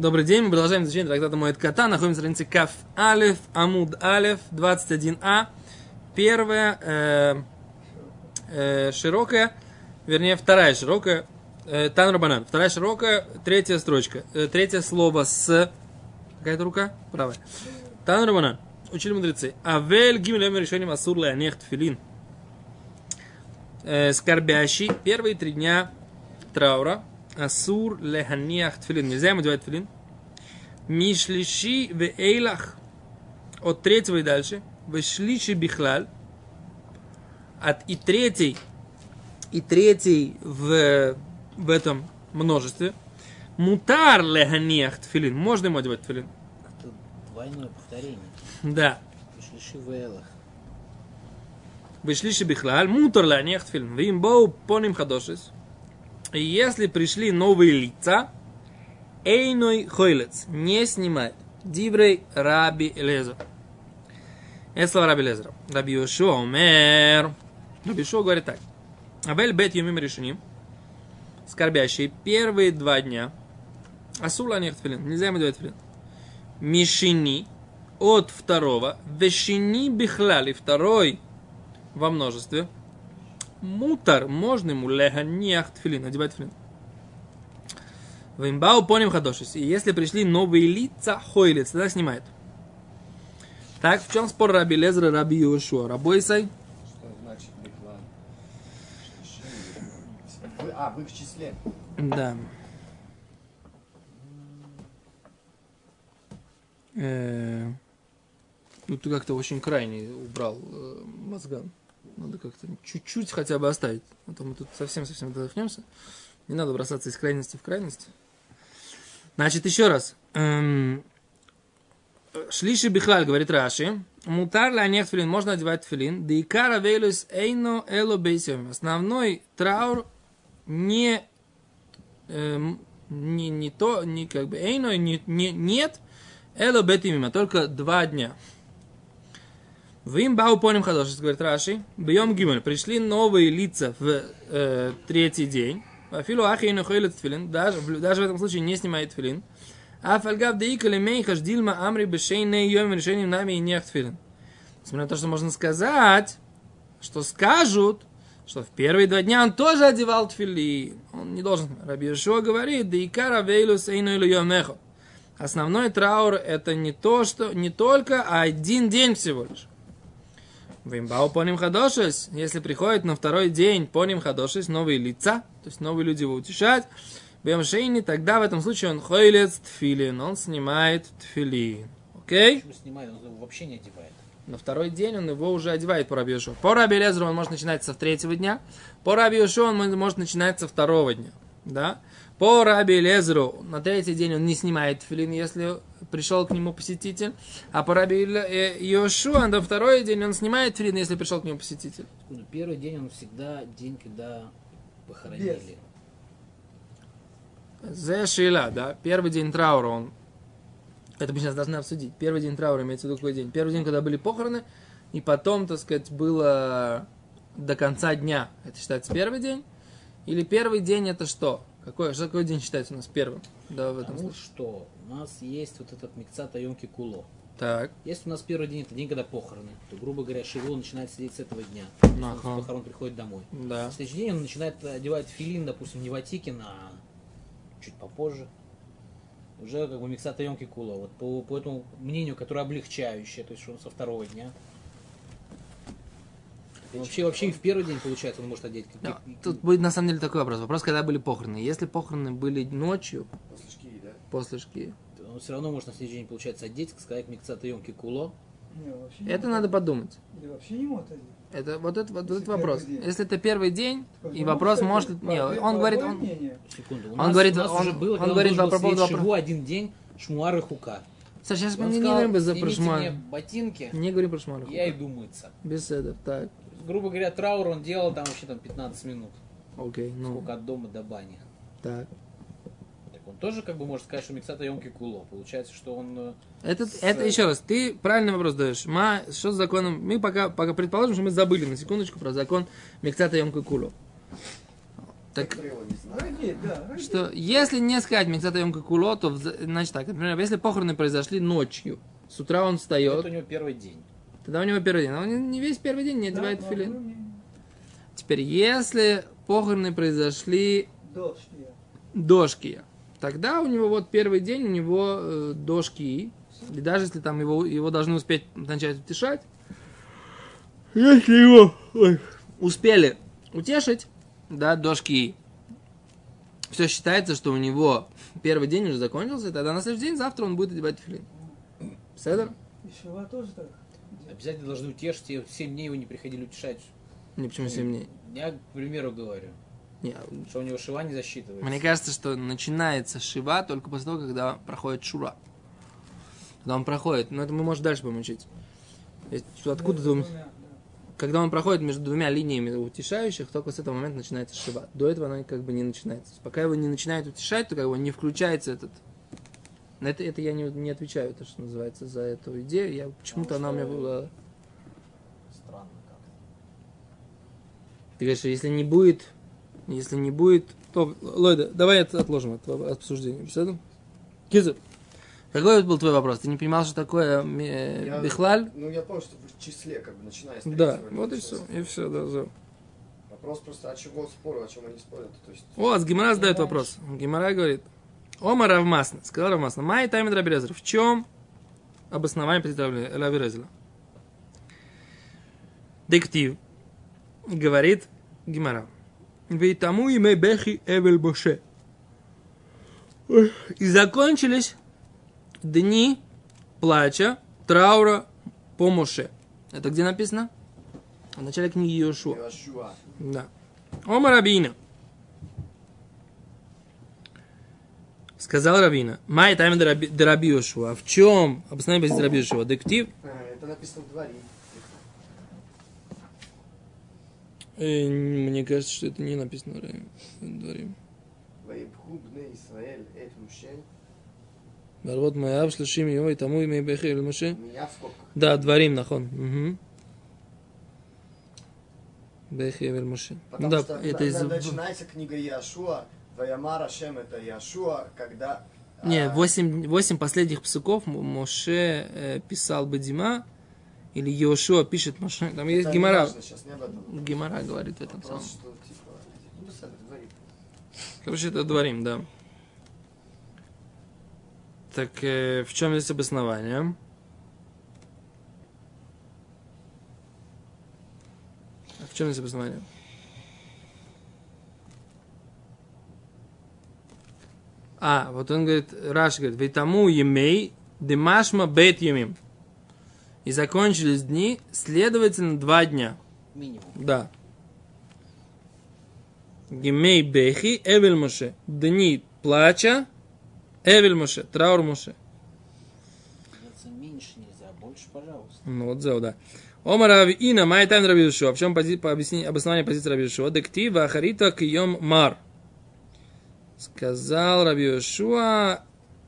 Добрый день, мы продолжаем изучение трактата Моет Кота. Находимся на странице Каф Алиф, Амуд Алиф, 21а. Первая э, э, широкая, вернее, вторая широкая, э, Тан Рабанан. Вторая широкая, третья строчка. Э, третье слово с... Какая-то рука? Правая. Тан Рабанан. Учили мудрецы. Авель гимлем решением асур леонех тфилин. Э, скорбящий. Первые три дня траура Асур леханиах тфилин. Нельзя ему одевать тфилин. Мишлиши в эйлах. От третьего и дальше. Вешлиши бихлаль. От и третий, и третий в, в этом множестве. Мутар леханиах тфилин. Можно ему одевать тфилин. Это двойное повторение. Да. Пришлиши в элах. Вешлиши бихлаль. Мутар леханиах тфилин. Вим боу поним хадошис. Если пришли новые лица, Эйной хойлец не снимает. Диврей Раби Лезер. Это слова Раби Лезера. Раби Йошуа умер. Раби Йошуа говорит так. Авель бет юмим решеним. Скорбящие первые два дня. Асула не тфилин. Нельзя ему делать тфилин. Мишини от второго. Вешини бихлали. Второй во множестве мутар, можно ему леханиях тфилин, одевать тфилин. Вимбау поним хадошис. И если пришли новые лица, хойлиц, тогда снимает. Так, в чем спор Раби Лезра Раби Йошуа? Рабойсай? Что значит бихлан? Вы- А, в их числе. Да. Э, Ну, ты как-то очень крайне убрал э, мозган. Надо как-то чуть-чуть хотя бы оставить. А то мы тут совсем-совсем вдохнемся. Не надо бросаться из крайности в крайность. Значит, еще раз. Эм, Шлиши бихлаль, говорит Раши. Мутар ла нех тфилин, можно одевать тфилин. Да и эйно эло бейсем. Основной траур не, эм, не, не то, не как бы эйно, не, не, нет, эло бетимима, только два дня. Вим бау поним хадош, говорит Раши. Бьем гимель. Пришли новые лица в э, третий день. Афилу ахейну хойлет тфилин. Даже, в- этом случае не снимает тфилин. А фальгав деика лемейхаш дилма амри бешейне йом решением нами и нех тфилин. Несмотря на то, что можно сказать, что скажут, что в первые два дня он тоже одевал тфили. Он не должен. Раби Йошуа говорит, да и кара вейлус эйну илу йомехо. Основной траур это не то, что не только, а один день всего лишь. Вимбау поним хадошес. Если приходит на второй день поним хадошес, новые лица, то есть новые люди его утешать, Бьем шейни, тогда в этом случае он хойлец тфилин, он снимает тфилин. Окей? Почему снимает? Он его вообще не одевает. На второй день он его уже одевает по Раби Йошуа. По Раби Лезеру он может начинать со третьего дня. По Раби Йошуа он может начинать со второго дня. Да? По Раби Лезеру на третий день он не снимает филин, если пришел к нему посетитель. А по Раби Ле- э, Йошуа на второй день он снимает филин, если пришел к нему посетитель. Ну, Первый день он всегда день, когда похоронили. Зе шила, да. Первый день траура он... Это мы сейчас должны обсудить. Первый день траура имеется в виду какой день? Первый день, когда были похороны, и потом, так сказать, было до конца дня. Это считается первый день? Или первый день это что? Какой, что какой день считается у нас первым? Да, в этом Потому случае. что у нас есть вот этот микцат Айомки Куло. Так. Если у нас первый день это день, когда похороны, то, грубо говоря, Шиву начинает сидеть с этого дня. Ага. Похорон приходит домой. Да. На следующий день он начинает одевать филин, допустим, не в Атикин, а чуть попозже. Уже как бы миксата Йомки Кула. Вот по, по этому мнению, которое облегчающее, то есть что он со второго дня. Вообще, вообще и в первый день, получается, он может одеть. Ну, как- Тут будет на самом деле такой вопрос. Вопрос, когда были похороны. Если похороны были ночью, После шкири, да? после шки, Он все равно может на следующий день, получается, одеть, сказать миксата Йомки Куло. Не, это надо подумать. Или вообще не один. Это вот это вот этот вопрос. день. Если это первый день, Так, и ну, вопрос может... по- Не, он говорит... Он. Секунду. У Он нас, говорит- у нас он- уже было, он когда говорит по поводу сидеть вопро- Шиву один день, шмуар и хука. Саш, сейчас мы Он не, не говорим за «Снимите прошмар. мне ботинки, Не говорим про шмар. я иду мыться. Беседа, так. Грубо говоря, траур он делал там вообще там 15 минут. Окей, ну, Сколько от дома до бани. так. Так он тоже как бы может сказать, что миксата Йомки Куло. Получается, что он... э, Это, С- это еще раз, ты правильный вопрос даешь. Ма, что с законом? Мы пока, пока предположим, что мы забыли на секундочку про закон Мектата Йом Кулу. Так что если не сказать Мецата Йом Куло, то, значит так, например, если похороны произошли ночью, с утра он Это встает, у него первый день. Тогда у него первый день. Но он не- весь первый день не одевает да, филин. Теперь, если похороны произошли до шкия, тогда у него вот первый день, у него э, до шкии, и даже если там его, его должны успеть начать утешать, если его ой, успели утешить, да, до шкии, все считается, что у него первый день уже закончился, и тогда на следующий день, завтра он будет одевать филин. Седер? И Шива тоже так. Обязательно должны утешить, и 7 дней его не приходили утешать. Не, почему 7 дней? Я, к примеру, говорю, Не, что у него шива не засчитывается. Мне кажется, что начинается шива только после того, когда проходит шура. Когда он проходит, но это мы, может, дальше будем учить. Есть- Откуда ты-. Когда он проходит между двумя линиями утешающих, только с этого момента начинается шива. До этого она как бы не начинается. Пока его не начинают утешать, то как бы не включается этот... На это, это я не, не отвечаю, то, что называется, за эту идею. Я, почему-то она у меня была... Странно как. Ты говоришь, что если не будет, если не будет, то, Лойда, давай от- отложим это обсуждение. Беседу? Кизу, какой был твой вопрос? Ты не понимал, что такое э, Я- бихлаль? Ну, я помню, что в числе, как бы, начиная с Да, вот и все, и все, да, да. Вопрос просто, о чего спорю, о чем они спорят. То есть, О, с Гимара задает вопрос. Гимара говорит, Ома Равмасна, сказал Равмасна, Май Таймин Рабирезер, в чем обоснование позиции Рабирезера? Дектив говорит Гимара. Вейтаму имей бехи эвель боше. И закончились дни плача, траура по Моше. Это где написано? В начале книги. Иошуа. Да. Ома Рабина. Сказал Равина. Май тайм Дерабиошуа. А в чем обоснование позиции Дерабиошуа? Дектив? Э, это написано в дворе. Э, мне кажется, что это не написано в дворе. Барвот Маяб, Шлашим Йой, Таму и Мейбехи Муше. Да, дворим, нахон. Бехи Муше. Ну да, это из... Начинается книга Яшуа, Ваямар Ашем это Яшуа, когда... Не, а, восемь, последних псуков Моше э, писал Бадима, или Йошуа пишет Моше. Там есть это Гимара. Гимара говорит в этом самом. Типа, ну, Короче, это дворим, да. Так э, в чем здесь обоснование? А в чем здесь обоснование? А, вот он говорит, Раш говорит, «Витаму емей демашма бет емим». И закончились дни, следовательно, два дня. Минимум. Да. Гимей бехи эвель моше. Дни плача эвель моше. Траур моше. Становится меньше нельзя, больше, пожалуйста. Ну вот зеу, да. Ома Рави Ина, май тайм Раби Йошуа. В чем пози- по объяснению, обоснование позиции Раби Йошуа? Дектива ахарита кием мар. Сказал Раби Йошуа,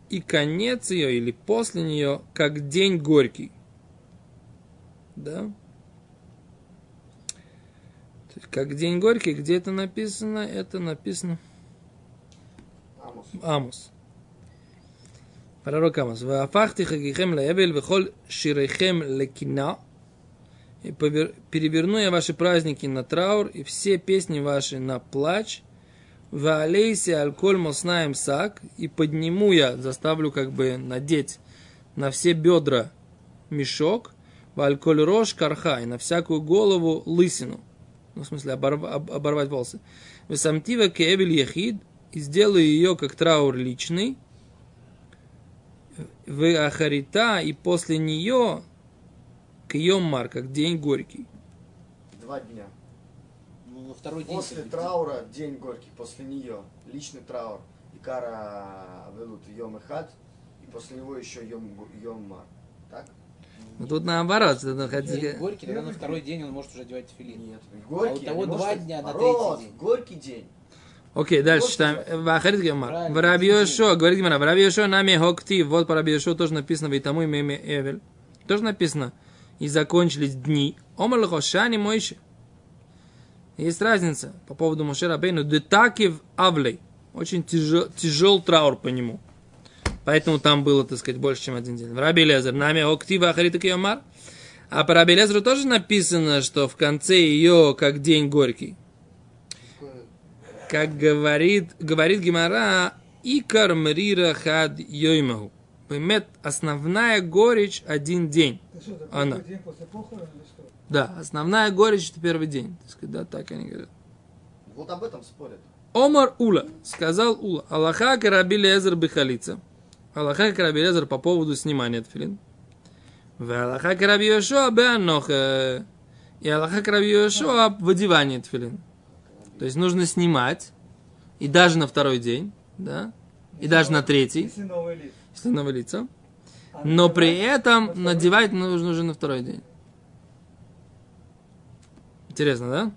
и конец ее, или после нее, как день горький. Да? Как день горький, где это написано? Это написано... Амос. Амус. Пророк Амос. Вафахти хагихем лаэбель вехоль ширейхем лекина». И переверну я ваши праздники на траур, и все песни ваши на плач – Ваалейся алколь моснаем сак, и подниму я, заставлю как бы надеть на все бедра мешок, вальколь рож карха, и на всякую голову лысину. Ну, в смысле, оборв- об- оборвать волосы. Весамтива кеевель яхид, и сделаю ее как траур личный. В Ахарита, и после нее к Йоммар, как день горький. Два дня. Ну, на второй день. После траура день горький, после нее личный траур. Икара велут Йом Эхад, и после него еще Йом, Йом Мар. Так? Ну, тут наоборот, День хотите- горький, тогда на второй день он может уже одевать филин. Нет. Горький, А у того два дня на третий день. Горький день. Окей, дальше читаем. Вахарит Гемар. Правильно, В Раби извини. Йошуа, говорит Гемара, в Раби Йошуа нами хоктив. Вот по Йошуа тоже написано, ведь тому имя Эвель. Тоже написано. И закончились дни. Омар лхошани мойши. Есть разница по поводу Моше Рабейну. Детакив Авлей. Очень тяжел, тяжел траур по нему. Поэтому там было, так сказать, больше, чем один день. В Раби Лезер, нами Октива Ахарита Киомар. А по Раби Лезеру тоже написано, что в конце ее как день горький. Как говорит, говорит Гимара, Икар Мрира Хад Йоймаху. Поймет, основная горечь один день. Что, Она. день после похорон или что? Да, основная горечь это первый день. Так сказать, да, так они говорят. Вот об этом спорят. Омар Ула, сказал Ула, Аллаха Караби Лезер Бехалица. Аллаха Караби Лезер по поводу снимания тфилин. В Аллаха Караби Йошуа Беаноха. И Аллаха Караби Йошуа в одевании тфилин. То есть нужно снимать, и даже на второй день, да, и даже на третий, Если новый лист. если новое лицо. А Но при этом надевать нужно уже на второй день. Интересно, да?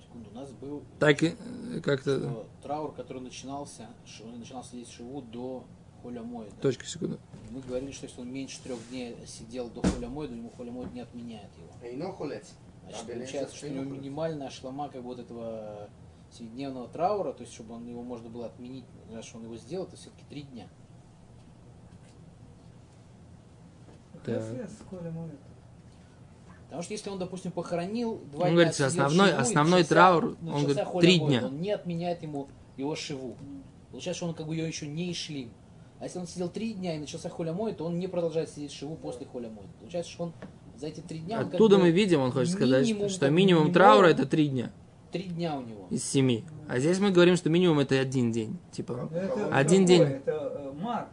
Секунду, у нас был Так и э, как-то... траур, который начинался, он начинался сидеть шиву до холя моя. Точка, секунду. Мы говорили, что если он меньше трех дней сидел до холя моя, ему холя моя не отменяет его. Хулец. Значит, Раби получается, что у него минимальная шлама как бы вот этого семидневного траура, то есть чтобы он его можно было отменить, раз что он его сделал, это все-таки три дня. Какая Так. связь с Колей Муэт? Потому что если он, допустим, похоронил два Он дня, говорит, что основной- шиву, основной начался- траур, он начался говорит, три дня. Он не отменяет ему его шиву. Получается, что он как бы ее еще не ишлим. А если он сидел три дня и начался холя мой, то он не продолжает сидеть шиву после холя мой. Получается, что он за эти три дня... он Оттуда мы видим, он хочет сказать, минимум, что как бы, минимум минимум траура это три дня Три дня у него. из семи. А здесь мы говорим, что минимум это один день. Типа, Ну, Это Один другое, день. Это э, мар.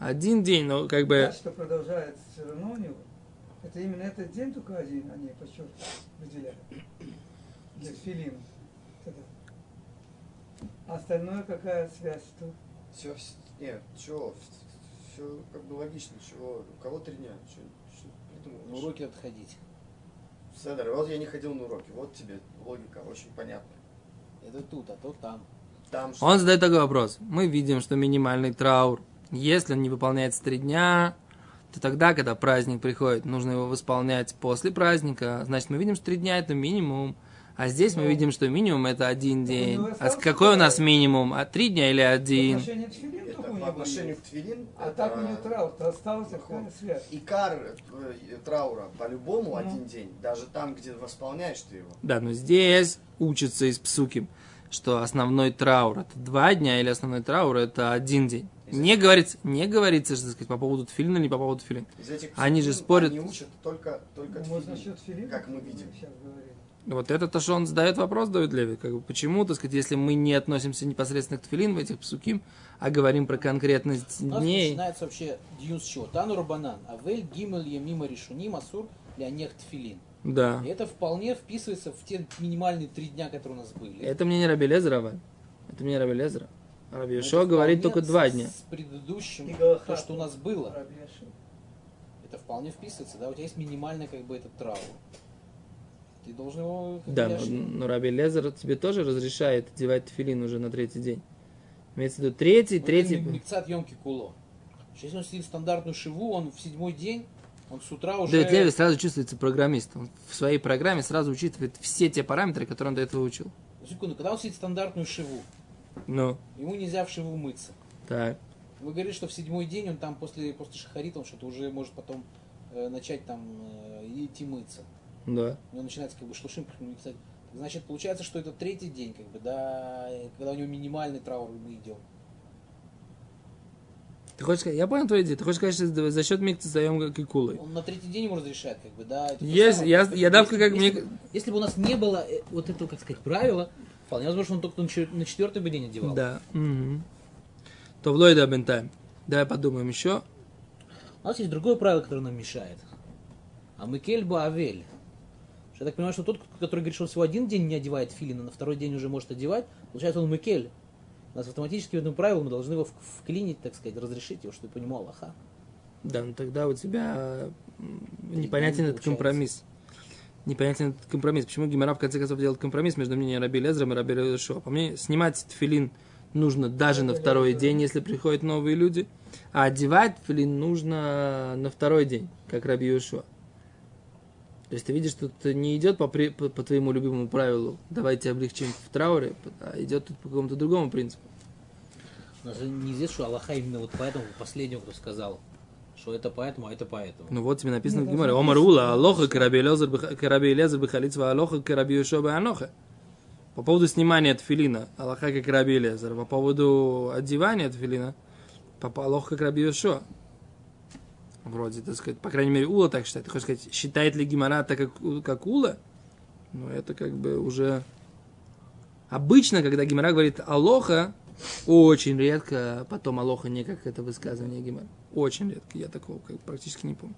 один день, но как бы... Что продолжается все равно у него. Это именно этот день только один, они подчеркивают, выделяют. Для филин. Тогда. А Остальное какая связь тут? Все, нет, чего, все как бы логично, чего, у кого три дня, что, что На уроки надо ходить. Седер, вот я не ходил на уроки, вот тебе логика очень понятная. Это тут, а то там. Там что? Он задает такой вопрос. Мы видим, что минимальный траур, если он не выполняется три дня, то тогда, когда праздник приходит, нужно его восполнять после праздника. Значит, мы видим, что три дня это минимум. А здесь мы Ну. видим, что минимум это один Так у день. него А остался какой у нас траур. минимум? А три дня или один? по отношению к твилин, А так у него траур-то остался, какая выходит. связь? Икар э, траура по-любому Ну. один день, даже там, где восполняешь ты его. Да, но здесь учится из псуким, что основной траур это два дня или основной траур это один день. Не говорится, не говорится, что сказать, по поводу тфилина или по поводу тфилин. Они же спорят- Они учат только, только Ну, вот тфилин, насчет филин, как мы видим. Вот это то, что он задает вопрос, Давид Леви. Как бы, почему, так сказать, если мы не относимся непосредственно к тфилин в этих псуким, а говорим про конкретность У нас дней. начинается вообще дьюн с чего? Тану Рабанан. Авель гимел емима решуним асур лянех тфилин. Да. И это вполне вписывается в те минимальные три дня, которые у нас были. Это мне не Раби Лезера, Вань. Это мне Раби Лезера. Раби говорит только два дня. С предыдущим, то, что у нас было, это вполне вписывается. Да, у тебя есть минимальный как бы этот траур. Ты должен его... Да, но, но Раби Лезер тебе тоже разрешает одевать тфилин уже на третий день. Имеется в виду третий, Ну, третий. это Микцат емки куло. Если он сидит стандартную шиву, он в седьмой день, он с утра уже... Дэвид Леви сразу чувствуется программист. Он в своей программе сразу учитывает все те параметры, которые он до этого учил. Секунду, когда он сидит стандартную шиву, Ну, ему нельзя в шиву мыться. так. Вы говорите, что в седьмой день он там после, после шахарита, он что-то уже может потом э, начать там э, идти мыться. Да. У него начинается как бы шлушим, кстати. Значит, получается, что это третий день, как бы, да, когда у него минимальный траур, мы идем. Ты хочешь сказать, я понял твою идею, ты хочешь сказать, что за счет микса заем кикулой. Он на третий день ему разрешает, как бы, да. Есть, я- Если- я давка как если, мне- Если бы у нас не было э, вот этого, как сказать, правила, вполне возможно, что он только на четвертый бы день одевал. Да. Угу. То в Ллойда Бентайм. Давай подумаем еще. У нас есть другое правило, которое нам мешает. А Микель Баавель. Я так понимаю, что тот, который говорит, что он всего один день не одевает филина, на второй день уже может одевать, получается он Микель. У нас автоматически в этом правиле мы должны его в- вклинить, так сказать, разрешить его, чтобы понимал Аллаха. Да, ну тогда у тебя непонятен день этот компромисс. Непонятен этот компромисс. Почему Гимара в конце концов делает компромисс между мнением Раби Лезером и Раби Лешо? По мне, снимать тфилин нужно даже на второй день, если приходят новые люди, а одевать тфилин нужно на второй день, как Раби Йошуа. То есть ты видишь, что это не идет по, при- по, по твоему любимому правилу, давайте облегчим в трауре, а идет тут по какому-то другому принципу. Нас же неизвестно, что Аллаха именно вот поэтому последнему, кто сказал, что это поэтому, а это поэтому. Ну вот тебе написано в Гимаре. Омар Ула, Алоха, Караби Элезер, Бехалицва, Алоха, Караби Юшоба, Аноха. По поводу снимания тфилина, Аллаха, как Раби Элезер. По поводу одевания тфилина, Папа Алоха, как Раби Йошуа. Вроде, так сказать, по крайней мере, Ула так считает. Ты хочешь сказать, считает ли Гимара так, как, как Ула? Ну, это как бы уже... Обычно, когда Гимара говорит Алоха, очень редко, потом Алоха не как это высказывание Гимара. Очень редко. Я такого как, практически не помню.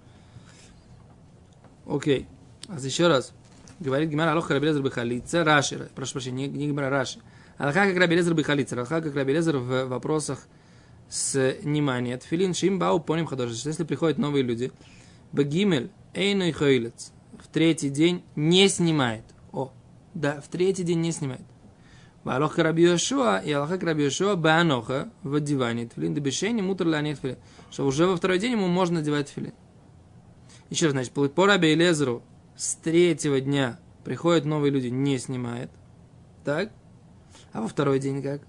Окей. А еще раз. Говорит Гимара Алоха Рабелезер Бехалица. Раши. Прошу прощения, не, не Гимара, Раши. Алоха как Рабелезер Бехалица. Алоха как Рабелезер в вопросах снимания. Тфилин Шим Бау Поним Хадош. Что Если приходят новые люди, Бегимель Эйной Хойлец в третий день не снимает. О, да, в третий день не снимает. Алоха Раби Йошуа и Алоха Раби Йошуа Бааноха в одевании тфилин дебешени мутр ланет тфилин. Что уже во второй день ему можно одевать тфилин. Еще раз, значит, по Раби Элезеру с третьего дня приходят новые люди, не снимает. Так? А во второй день как?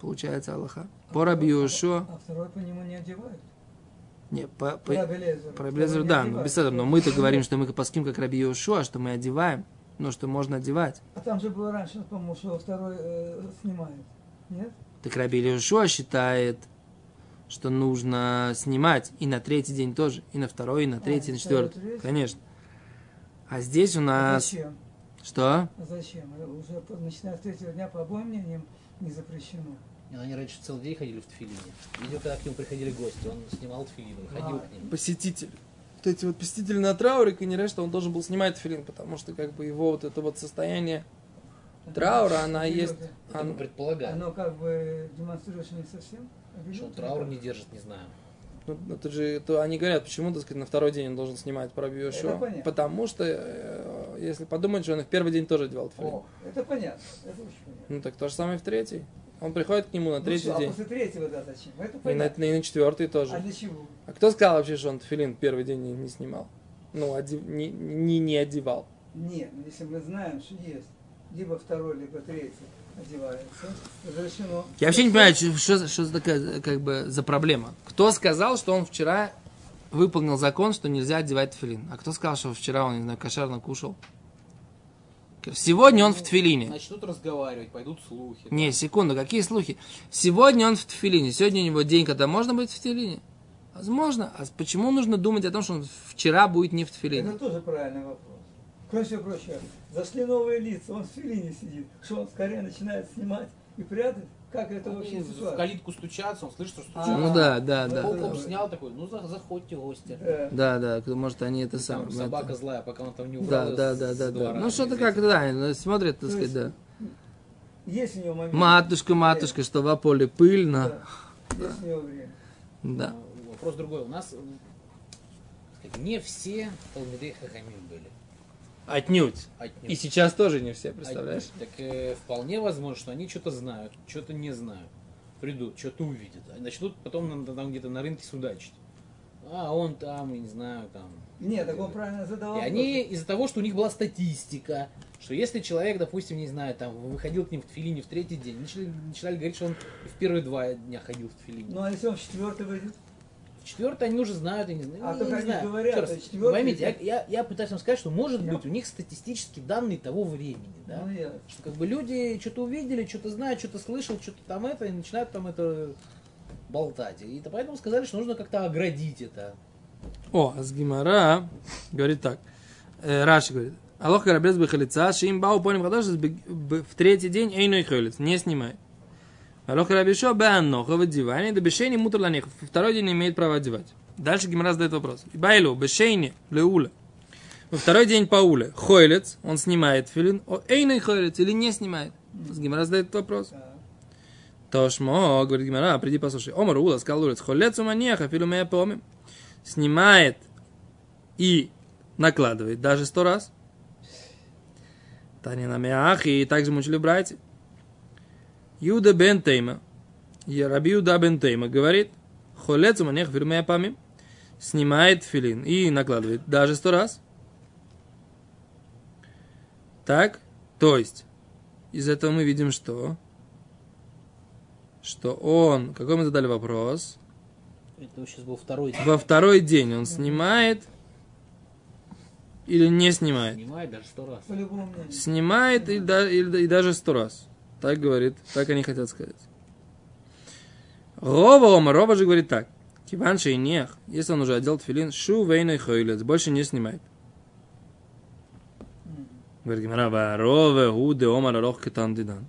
Получается Аллаха. По Раби Йошуа. А второй по нему не одевают. Не, по, по, Второй не да, ну, одевают. беседа, но мы-то говорим, что мы по ским как Раби Йошуа, что мы одеваем, но что можно одевать. А там же было раньше, по-моему, что второй э, снимает. Нет? Так Раби Йошуа считает, что нужно снимать и на третий день тоже, и на второй, и на третий, и на и второй, четвертый. третий. Конечно. А здесь у А нас... зачем? Что? А зачем? Уже начиная с третьего дня, по обоим мнениям, не запрещено. Они раньше целый день ходили в тфилине. Видел, когда к нему приходили гости, он снимал тфилин, ходил А. к ним. Посетитель. Вот эти вот посетители на трауре, конечно, что он должен был снимать филин, потому что как бы его вот это вот состояние траура, она есть... Это Ан- мы предполагаем. Оно как бы демонстрируешь не совсем. Что он траур не держит, не знаю. Ну, это же, это они говорят, почему, так сказать, на второй день он должен снимать про Это Йошуа. понятно. Потому что, э, если подумать, что он и в первый день тоже одевал филин. О, это понятно. Это очень понятно. Ну так то же самое и в третий. Он приходит к нему на Ну третий А день. после третьего, да, зачем? Это И на, понятно. и на четвертый тоже. А для чего? А кто сказал вообще, что он филин первый день не, не снимал? Ну, одев- не, не, не одевал. Нет, ну, если мы знаем, что есть либо второй, либо третий одевается, разрешено. Я вообще не понимаю, что, что, за такая, как бы, за проблема. Кто сказал, что он вчера выполнил закон, что нельзя одевать тфилин? А кто сказал, что вчера он, не знаю, кошерно кушал? Сегодня он в тфилине. Начнут разговаривать, пойдут слухи. Не, секунду, какие слухи? Сегодня он в тфилине. Сегодня у него день, когда можно быть в тфилине. Возможно. А почему нужно думать о том, что он вчера будет не в тфилине? Это тоже правильный вопрос. Кроме всего прочего, зашли новые лица, он в филине сидит. Что он скорее начинает снимать и прятать? Как это вообще Они в калитку стучатся, он слышит, что А. стучатся. Ну да, да, да. Да. хоп, снял такой, ну за- заходите гости. Э, Да, да, может они это самое. собака это- злая, пока он там не Да, убрал. да, да, да, да. двора, Ну что-то как, да, ну, смотрят, так сказать, да. Есть у него момент. Матушка, матушка, что в поле пыльно. Да. Есть у него время. Да. Ну, Вопрос другой. У нас сказать, не все Талмидей Хахамим были. Отнюдь. Отнюдь. И сейчас тоже не все, представляешь? Отнюдь. Так э, вполне возможно, что они что-то знают, что-то не знают. Придут, что-то увидят. Начнут потом там где-то на рынке судачить. А он там, я не знаю, там. Нет, так он правильно задавал И они из-за того, что у них была статистика, что если человек, допустим, не знаю, там выходил к ним в тфилине в третий день, начали, начинали говорить, что он в первые два дня ходил в тфилине. Ну а если он в четвертый выйдет? В четвертый они уже знают, я не знаю. А я только не они знаю. говорят, Еще раз, есть четвертый поймите, я, я, я пытаюсь вам сказать, что может Я- быть у них статистические данные того времени, да? Ну, я. Что как бы люди что-то увидели, что-то знают, что-то слышал, что-то там это, и начинают там это болтать. И это поэтому сказали, что нужно как-то оградить это. О, а с Гимара говорит так. Э, Раши говорит. Алох карабез бихалица, шим бау поним хадош, в третий день эйной хайлиц, не снимай. Алох карабишо беанноха в одевании, да бешейни мутр ланех, второй день имеет право одевать. Дальше Гимара задает вопрос. Байлу, бешейни, леуля. Во второй день по уле, хойлец, он снимает филин, о эйной хойлец или не снимает. Гимара задает вопрос. Тошмо, говорит Гимара, приди послушай. Омар Ула сказал Улец, холец у маньяха, филу мея помим. Снимает и накладывает даже сто раз. Таня на меах, и также мучили братья. Юда бен Тейма, Раби Юда бен Тейма говорит, холец у маньяха, филу мея помим. Снимает филин и накладывает даже сто раз. Так? То есть, из этого мы видим что? Что он, какой мы задали вопрос? Это сейчас был второй день. Во второй день он снимает или не снимает? Снимает даже сто раз. Снимает и, да- и- и даже сто раз. Так говорит, так они хотят сказать. Рова Ома, Рова же говорит так. Киван нех, если он уже одел тфилин, шу вейной хойлец, больше не снимает. Говорит Гимара, «Ва Рова худе Ома рох кетан дидан.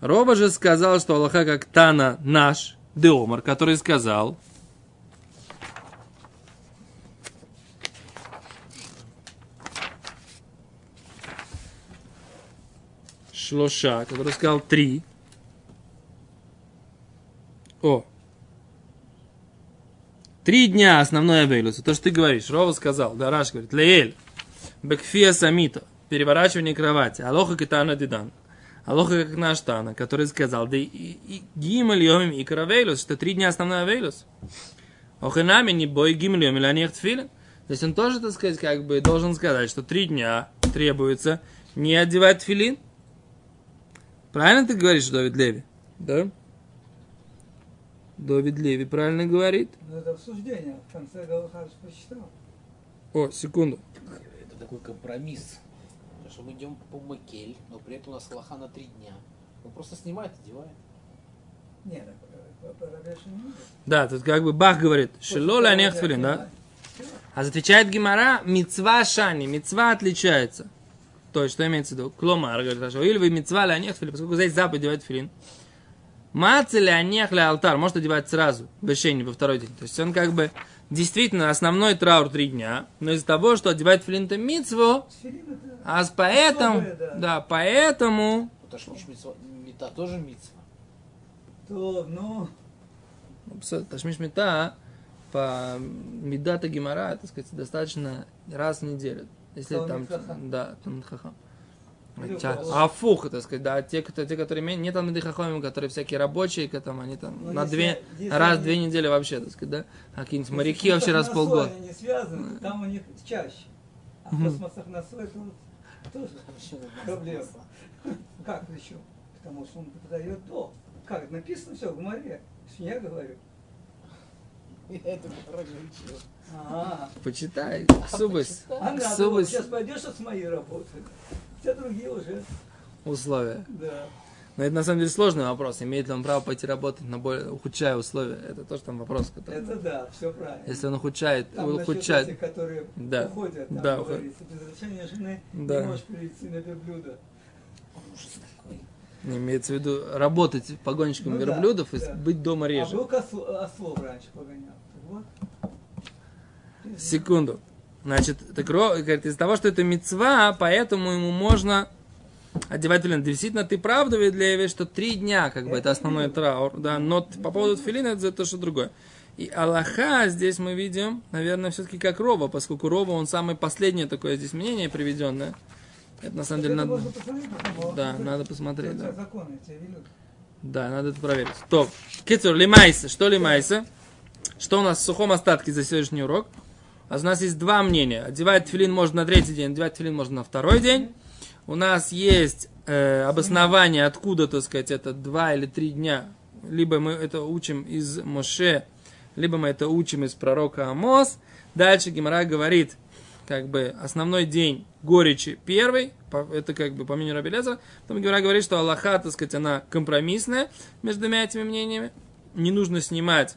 Рова же сказал, что Аллаха как Тана наш, Деомар, который сказал, Шлоша, который сказал три. О. Три дня основной Авейлус. То, что ты говоришь. Рова сказал. Да, Раш говорит. Леэль. Бекфия самита. Переворачивание кровати. Алоха китана дидан. Алоха как наш Тана, который сказал, да и, гимель йомим и каравейлус, что три дня основной авейлус. Охенами не бой гимель йомим или тфилин. То есть он тоже, так сказать, как бы должен сказать, что три дня требуется не одевать филин. Правильно ты говоришь, Давид Леви? Да? Давид Леви правильно говорит. Но это обсуждение. В конце Галахадж посчитал. О, секунду. Это такой компромисс. Потому что мы идем по Макель, но при этом у нас лоха на три дня. Он просто снимает, одевает. Нет, не будет. Да, тут как бы Бах говорит, анех филин, да? А отвечает Гимара, мецва шани, мецва отличается. То есть, что имеется в виду? Кломар, говорит Раша, или вы мецва леонех филин, поскольку здесь заповедь одевать филин. Мацы леонех ле алтар, может одевать сразу, в во второй день. То есть, он как бы действительно основной траур три дня, но из-за того, что одевает филин то это а с поэтому, Особое, да. да, поэтому, митцва- мета тоже митцва. то, ну, Ташмиш мета по медата гемора, так сказать, достаточно раз в неделю. Если там, да, Талмид Хахам. Или Ча- у кого? А фух, так сказать, да, те, кто, те, которые имеют, не Талмиды Хахамим, которые всякие рабочие, там, они там Ну, на если- две, если раз в они- две недели вообще, так сказать, да, а какие-нибудь моряки вообще раз в полгода. Они не связаны, там у них чаще. А в космосах на вот тоже проблема. Как причем? Потому что он подает до. Как, написано все в море. Я говорю. Я учил. А, Почитай, Ксубыс, а Ксубыс сейчас пойдешь от моей работы. Все другие уже, условия. да. Но это на самом деле сложный вопрос, имеет ли он право пойти работать на более, ухудшая условия. Это тоже там вопрос, который... Это да, все правильно. Если он ухудшает, Там ухудшает, этих, которые Да. уходят, там Да, говорится, без разрешения жены Да. не можешь перейти на блюдо. Ужас такой. Имеется в виду работать погонщиком Ну да, верблюдов и да. быть дома А реже. был ослов, ослов раньше погонял. Вот. Секунду. Значит, так Ро говорит, из-за того, что это мецва, поэтому ему можно одевать филин. Действительно, ты правда, Ведлеви, что три дня, как бы, это основной траур, да, но по поводу филина, это то, что другое. И Аллаха здесь мы видим, наверное, все-таки как Рова, поскольку Рова, он самое последнее такое здесь мнение приведенное. Это на самом деле Это надо... Да, надо посмотреть, да. Законы. Да, надо это проверить. Стоп. Кицур, лимайса. Что лимайса? Что у нас в сухом остатке за сегодняшний урок? А у нас есть два мнения. Одевать филин можно на третий день, одевать филин можно на второй день. У нас есть э, обоснование, откуда, так сказать, это два или три дня. Либо мы это учим из Моше, либо мы это учим из пророка Амос. Дальше Гимара говорит, как бы основной день горечи первый, это как бы по мнению Раби Лезера. Потом Гимара говорит, что Аллаха, так сказать, она компромиссная между двумя этими мнениями. Не нужно снимать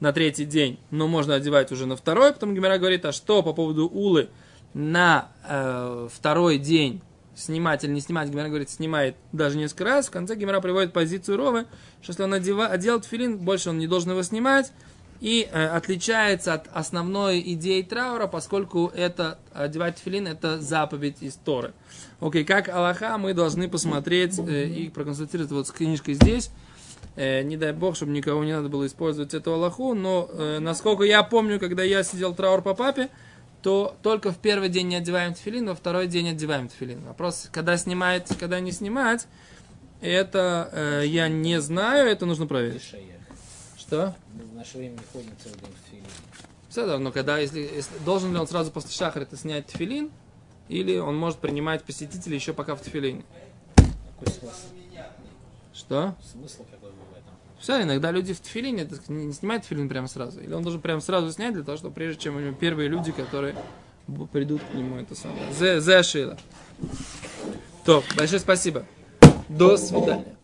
на третий день, но можно одевать уже на второй. Потом Гимара говорит, а что по поводу улы на э, второй день снимать или не снимать, Гимара говорит, снимает даже несколько раз. В конце Гимара приводит позицию Ровы, что если он одева, одел тфилин, больше он не должен его снимать. И э, отличается от основной идеи траура, поскольку это одевать тфилин это заповедь из Торы. Окей, как Аллаха мы должны посмотреть э, и проконсультировать вот с книжкой здесь. Э, не дай бог, чтобы никого не надо было использовать эту Аллаху, но э, насколько я помню, когда я сидел траур по папе, то только в первый день не одеваем тфилин, во второй день одеваем тфилин. Вопрос, когда снимать, когда не снимать, это э, я не знаю, это нужно проверить. Что? В наше время не ходим целый день в филине. Все но когда, если, если- должен ли он сразу после шахрата снять тфилин, или он может принимать посетителей еще пока в тфилине. Какой смысл? Что? Смысл какой в этом? Все, иногда люди в тфилине так, не, не снимают тфилин прямо сразу. Или он должен прямо сразу снять для того, чтобы прежде чем у него первые люди, которые придут к нему, это самое. Зе, зе Шила. То, большое спасибо. До свидания.